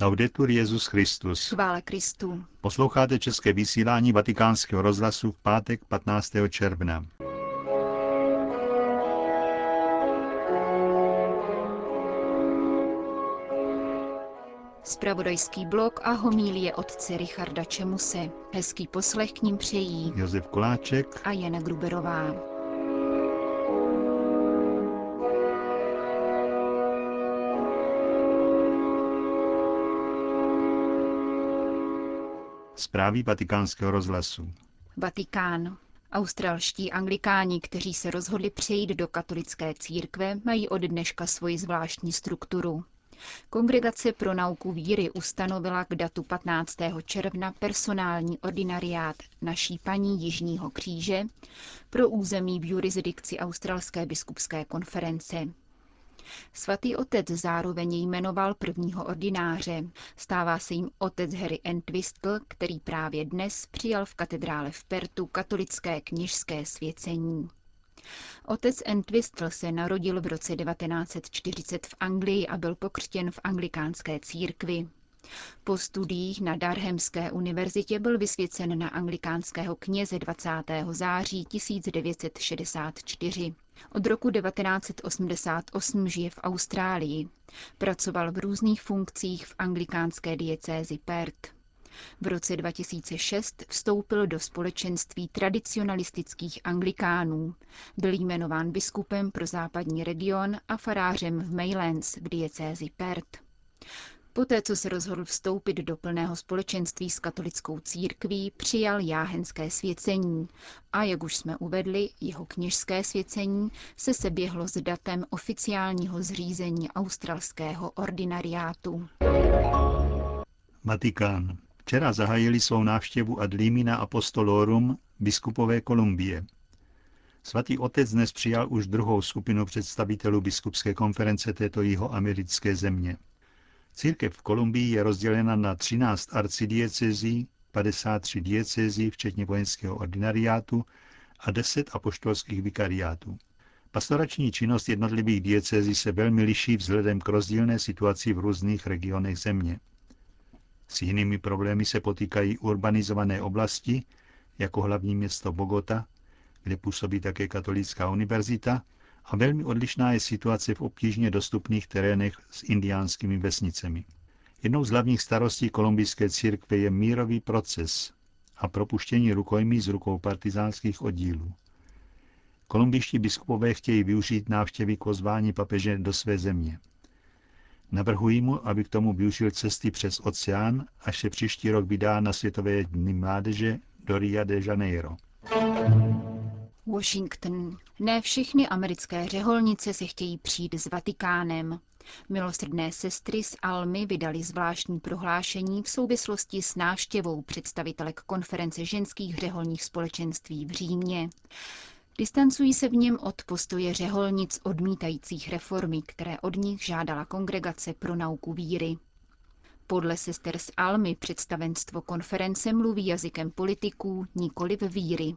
Laudetur Jezus Christus. Chvála Kristu. Posloucháte české vysílání Vatikánského rozhlasu v pátek 15. června. Spravodajský blok a homílie otce Richarda Čemuse. Hezký poslech k ním přejí Josef Koláček a Jana Gruberová. Zprávy vatikánského rozhlasu. Vatikán. Australští anglikáni, kteří se rozhodli přejít do katolické církve, mají od dneška svoji zvláštní strukturu. Kongregace pro nauku víry ustanovila k datu 15. června personální ordinariát naší paní Jižního kříže pro území v jurisdikci Australské biskupské konference. Svatý otec zároveň jmenoval prvního ordináře. Stává se jim otec Harry Entwistle, který právě dnes přijal v katedrále v Pertu katolické kněžské svěcení. Otec Entwistle se narodil v roce 1940 v Anglii a byl pokřtěn v anglikánské církvi. Po studiích na Darhamské univerzitě byl vysvěcen na anglikánského kněze 20. září 1964. Od roku 1988 žije v Austrálii. Pracoval v různých funkcích v anglikánské diecézi Perth. V roce 2006 vstoupil do společenství tradicionalistických anglikánů. Byl jmenován biskupem pro západní region a farářem v Maylands v diecézi Perth. Poté, co se rozhodl vstoupit do plného společenství s katolickou církví, přijal jáhenské svěcení a, jak už jsme uvedli, jeho kněžské svěcení se seběhlo s datem oficiálního zřízení australského ordinariátu. Vatikán. Včera zahájili svou návštěvu ad limina apostolorum biskupové Kolumbie. Svatý otec dnes přijal už druhou skupinu představitelů biskupské konference této jihoamerické země. Církev v Kolumbii je rozdělena na 13 arcidiecezí, 53 diecezí, včetně vojenského ordinariátu a 10 apoštolských vikariátů. Pastorační činnost jednotlivých diecezí se velmi liší vzhledem k rozdílné situaci v různých regionech země. S jinými problémy se potýkají urbanizované oblasti, jako hlavní město Bogota, kde působí také katolická univerzita, a velmi odlišná je situace v obtížně dostupných terénech s indiánskými vesnicemi. Jednou z hlavních starostí kolumbijské církve je mírový proces a propuštění rukojmí z rukou partizánských oddílů. Kolumbiští biskupové chtějí využít návštěvy k pozvání papeže do své země. Navrhují mu, aby k tomu využil cesty přes oceán, až se příští rok vydá na Světové dny mládeže do Rio de Janeiro. Washington. Ne všechny americké řeholnice se chtějí přijít s Vatikánem. Milosrdné sestry z Almy vydali zvláštní prohlášení v souvislosti s návštěvou představitelek konference ženských řeholních společenství v Římě. Distancují se v něm od postoje řeholnic odmítajících reformy, které od nich žádala Kongregace pro nauku víry. Podle sester z Almy představenstvo konference mluví jazykem politiků, nikoli víry.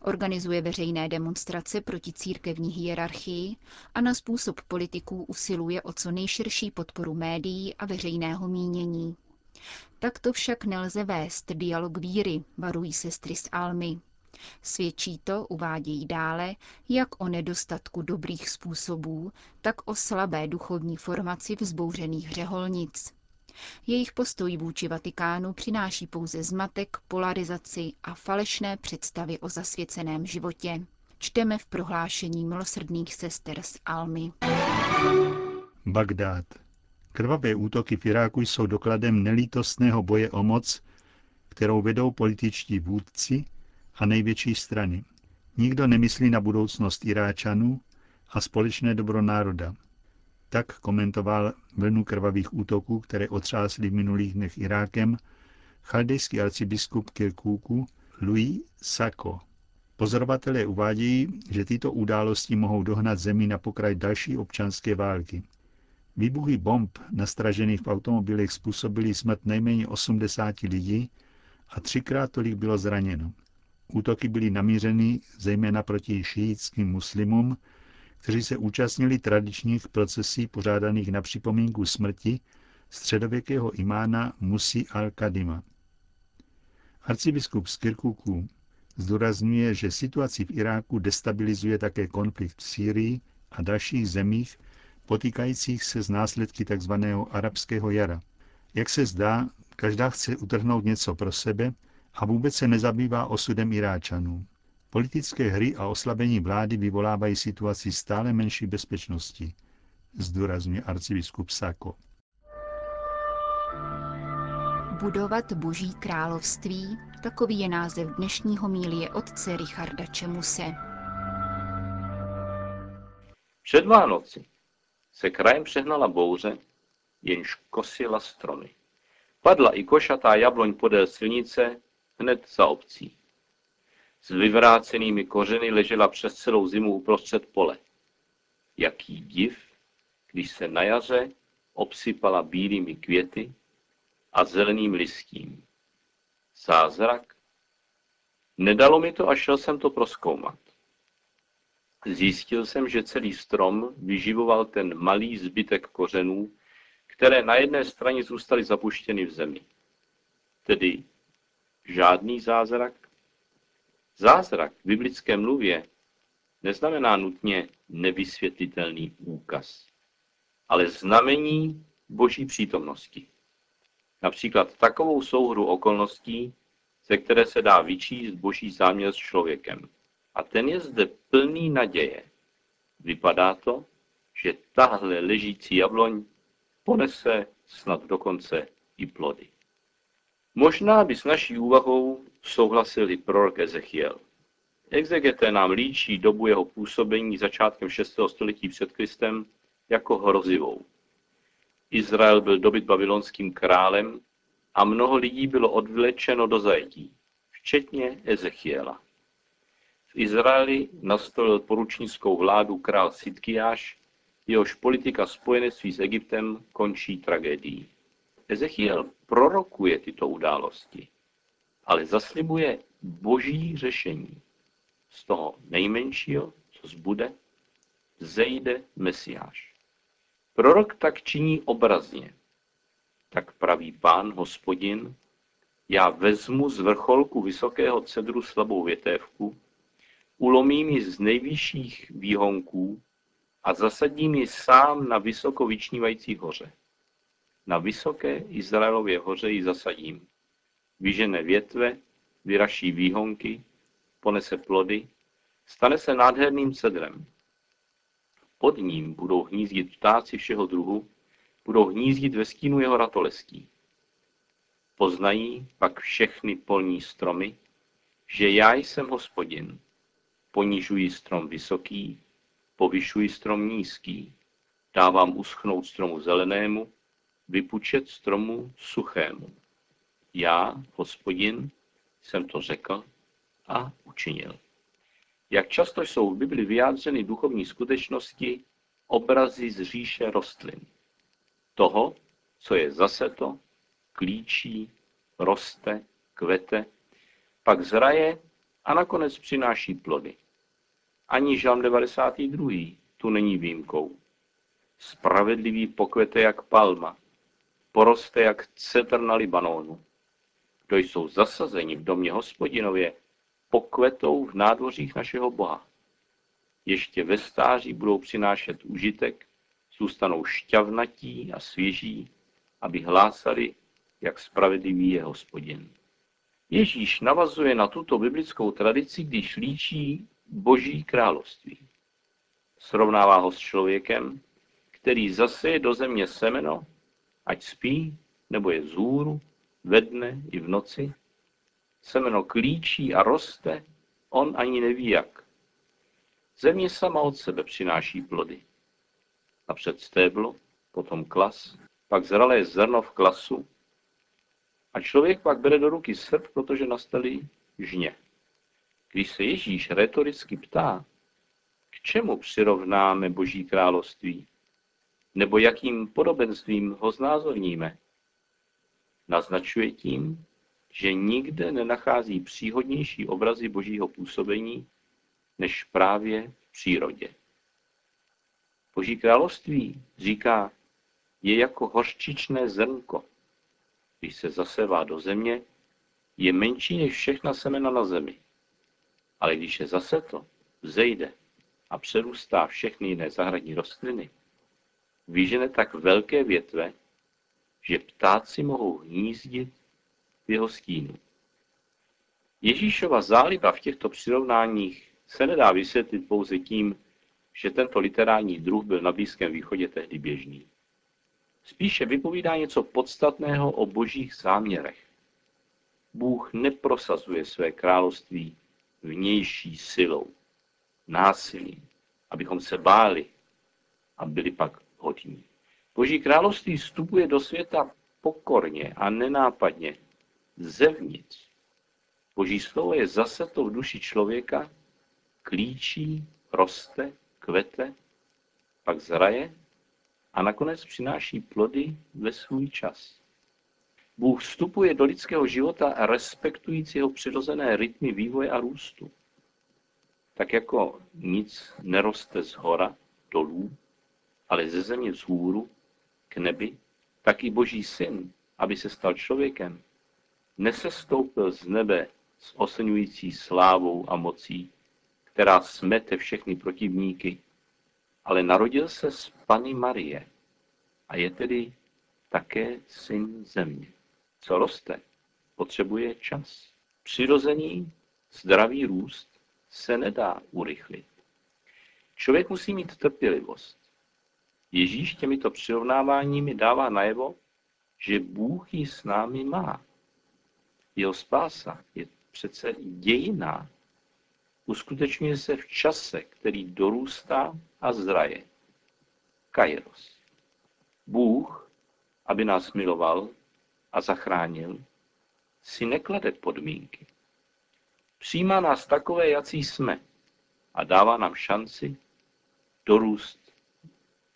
Organizuje veřejné demonstrace proti církevní hierarchii a na způsob politiků usiluje o co nejširší podporu médií a veřejného mínění. Takto však nelze vést dialog víry, varují sestry z Almy. Svědčí to, uvádějí dále, jak o nedostatku dobrých způsobů, tak o slabé duchovní formaci vzbouřených řeholnic. Jejich postoj vůči Vatikánu přináší pouze zmatek, polarizaci a falešné představy o zasvěceném životě. Čteme v prohlášení milosrdných sester z Almy. Bagdád. Krvavé útoky v Iráku jsou dokladem nelítostného boje o moc, kterou vedou političtí vůdci a největší strany. Nikdo nemyslí na budoucnost Iráčanů a společné dobro národa. Tak komentoval vlnu krvavých útoků, které otřásly v minulých dnech Irákem, chaldejský arcibiskup Kirkúku Louis Sako. Pozorovatelé uvádějí, že tyto události mohou dohnat zemi na pokraj další občanské války. Výbuchy bomb nastražených v automobilech způsobily smrt nejméně 80 lidí a třikrát tolik bylo zraněno. Útoky byly namířeny zejména proti šíitským muslimům, kteří se účastnili tradičních procesí pořádaných na připomínku smrti středověkého imána Musi al-Kadima. Arcibiskup z Kirkuku zdůrazňuje, že situaci v Iráku destabilizuje také konflikt v Sýrii a dalších zemích potýkajících se z následky tzv. arabského jara. Jak se zdá, každá chce utrhnout něco pro sebe a vůbec se nezabývá osudem Iráčanů. Politické hry a oslabení vlády vyvolávají situaci stále menší bezpečnosti, zdůrazňuje arcibiskup Sako. Budovat boží království, takový je název dnešního mílie otce Richarda Čemuse. Před Vánoci se krajem přehnala bouře, jenž kosila stromy. Padla i košatá jabloň podél silnice hned za obcí. S vyvrácenými kořeny ležela přes celou zimu uprostřed pole. Jaký div, když se na jaře obsypala bílými květy a zeleným listím. Zázrak? Nedalo mi to a šel jsem to proskoumat. Zjistil jsem, že celý strom vyživoval ten malý zbytek kořenů, které na jedné straně zůstaly zapuštěny v zemi. Tedy žádný zázrak? Zázrak v biblické mluvě neznamená nutně nevysvětlitelný úkaz, ale znamení boží přítomnosti. Například takovou souhru okolností, ze které se dá vyčíst boží záměr s člověkem. A ten je zde plný naděje. Vypadá to, že tahle ležící jabloň ponese snad dokonce i plody. Možná by s naší úvahou souhlasil i prorok Ezechiel. Exegeté nám líčí dobu jeho působení začátkem 6. století před Kristem jako hrozivou. Izrael byl dobyt babylonským králem a mnoho lidí bylo odvlečeno do zajetí, včetně Ezechiela. V Izraeli nastolil poručnickou vládu král Sidkiáš, jehož politika spojenectví s Egyptem končí tragédií. Ezechiel prorokuje tyto události, ale zaslibuje boží řešení. Z toho nejmenšího, co zbude, zejde Mesiáš. Prorok tak činí obrazně. Tak praví pán hospodin, já vezmu z vrcholku vysokého cedru slabou větévku, ulomím ji z nejvyšších výhonků a zasadím ji sám na vysoko vyčnívající hoře. Na vysoké Izraelově hoře ji zasadím. Vyžene větve, vyraší výhonky, ponese plody, stane se nádherným cedrem. Pod ním budou hnízdit ptáci všeho druhu, budou hnízdit ve stínu jeho ratolestí. Poznají pak všechny polní stromy, že já jsem hospodin. Ponižuji strom vysoký, povyšuji strom nízký, dávám uschnout stromu zelenému, vypučet stromu suchému. Já, hospodin, jsem to řekl a učinil. Jak často jsou v Bibli vyjádřeny duchovní skutečnosti obrazy z říše rostlin. Toho, co je zaseto, klíčí, roste, kvete, pak zraje a nakonec přináší plody. Ani Žalm 92. tu není výjimkou. Spravedlivý pokvete jak palma, poroste jak cedr na Libanonu. Kdo jsou zasazeni v domě hospodinově, pokvetou v nádvořích našeho Boha. Ještě ve stáří budou přinášet užitek, zůstanou šťavnatí a svěží, aby hlásali, jak spravedlivý je hospodin. Ježíš navazuje na tuto biblickou tradici, když líčí Boží království. Srovnává ho s člověkem, který zaseje do země semeno, ať spí nebo je vzhůru, ve dne i v noci, semeno klíčí a roste, on ani neví jak. Země sama od sebe přináší plody. Napřed stéblo, potom klas, pak zralé zrno v klasu a člověk pak bere do ruky srp, protože nastaly žně. Když se Ježíš retoricky ptá, k čemu přirovnáme Boží království, nebo jakým podobenstvím ho znázorníme, naznačuje tím, že nikde nenachází příhodnější obrazy božího působení než právě v přírodě. Boží království říká, je jako hořčičné zrnko. Když se zasevá do země, je menší než všechna semena na zemi. Ale když je zaseto, vzejde a přerůstá všechny jiné zahradní rostliny, vyžene tak velké větve, že ptáci mohou hnízdit v jeho stínu. Ježíšova záliba v těchto přirovnáních se nedá vysvětlit pouze tím, že tento literární druh byl na Blízkém východě tehdy běžný. Spíše vypovídá něco podstatného o božích záměrech. Bůh neprosazuje své království vnější silou, násilím, abychom se báli a byli pak hodní. Boží království vstupuje do světa pokorně a nenápadně, zevnitř. Boží slovo je zaseto v duši člověka, klíčí, roste, kvete, pak zraje a nakonec přináší plody ve svůj čas. Bůh vstupuje do lidského života respektujíc jeho přirozené rytmy vývoje a růstu. Tak jako nic neroste z hora dolů, ale ze země vzhůru nebi, tak i Boží syn, aby se stal člověkem, nesestoupil z nebe s oseňující slávou a mocí, která smete všechny protivníky, ale narodil se z Pany Marie a je tedy také syn země. Co roste, potřebuje čas. Přirozený, zdravý růst se nedá urychlit. Člověk musí mít trpělivost. Ježíš těmito přirovnáváními dává najevo, že Bůh ji s námi má. Jeho spása je přece dějiná. Uskutečňuje se v čase, který dorůstá a zraje. Kairos. Bůh, aby nás miloval a zachránil, si neklade podmínky. Přijímá nás takové, jací jsme a dává nám šanci dorůst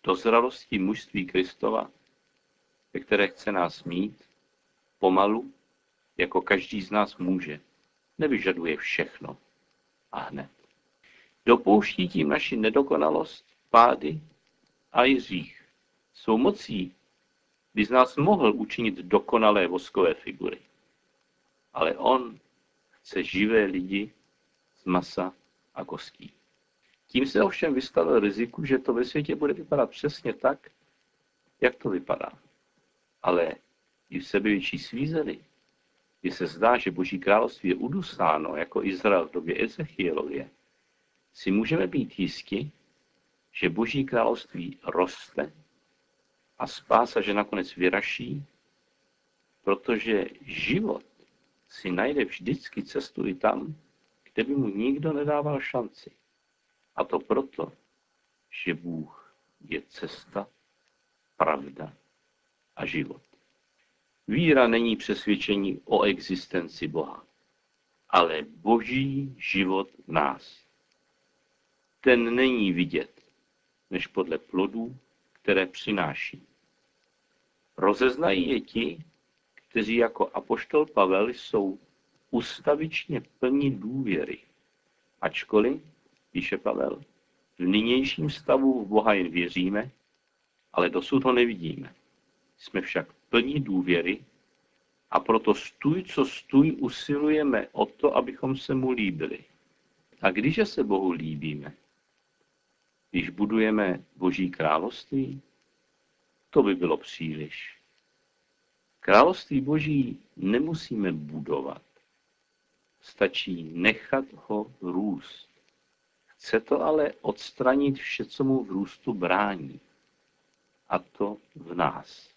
do zralosti mužství Kristova, ve které chce nás mít, pomalu, jako každý z nás může. Nevyžaduje všechno a hned. Dopouští tím naši nedokonalost, pády a i řích. Svou mocí by z nás mohl učinit dokonalé voskové figury. Ale on chce živé lidi z masa a kostí. Tím se ovšem vystavil riziku, že to ve světě bude vypadat přesně tak, jak to vypadá. Ale i v sebevětší svízeli, kdy se zdá, že Boží království je udusáno, jako Izrael v době Ezechielově, si můžeme být jisti, že Boží království roste a spása, že nakonec vyraší, protože život si najde vždycky cestu i tam, kde by mu nikdo nedával šanci. A to proto, že Bůh je cesta, pravda a život. Víra není přesvědčení o existenci Boha, ale boží život v nás. Ten není vidět, než podle plodů, které přináší. Rozeznají je ti, kteří jako apoštol Pavel jsou ustavičně plní důvěry, ačkoliv píše Pavel. V nynějším stavu v Boha jen věříme, ale dosud ho nevidíme. Jsme však plní důvěry a proto stůj, co stůj, usilujeme o to, abychom se mu líbili. A když se Bohu líbíme? Když budujeme Boží království? To by bylo příliš. Království Boží nemusíme budovat. Stačí nechat ho růst. Chce to ale odstranit vše, co mu v růstu brání. A to v nás.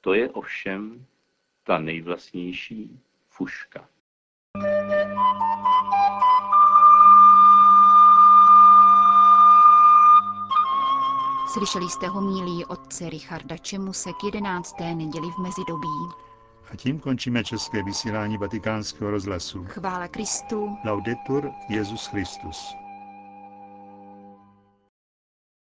To je ovšem ta nejvlastnější fuška. Slyšeli jste homílí otce Richarda Čemuse k 11. neděli v mezidobí. A tím končíme české vysílání vatikánského rozhlasu. Chvála Kristu. Laudetur Jezus Christus.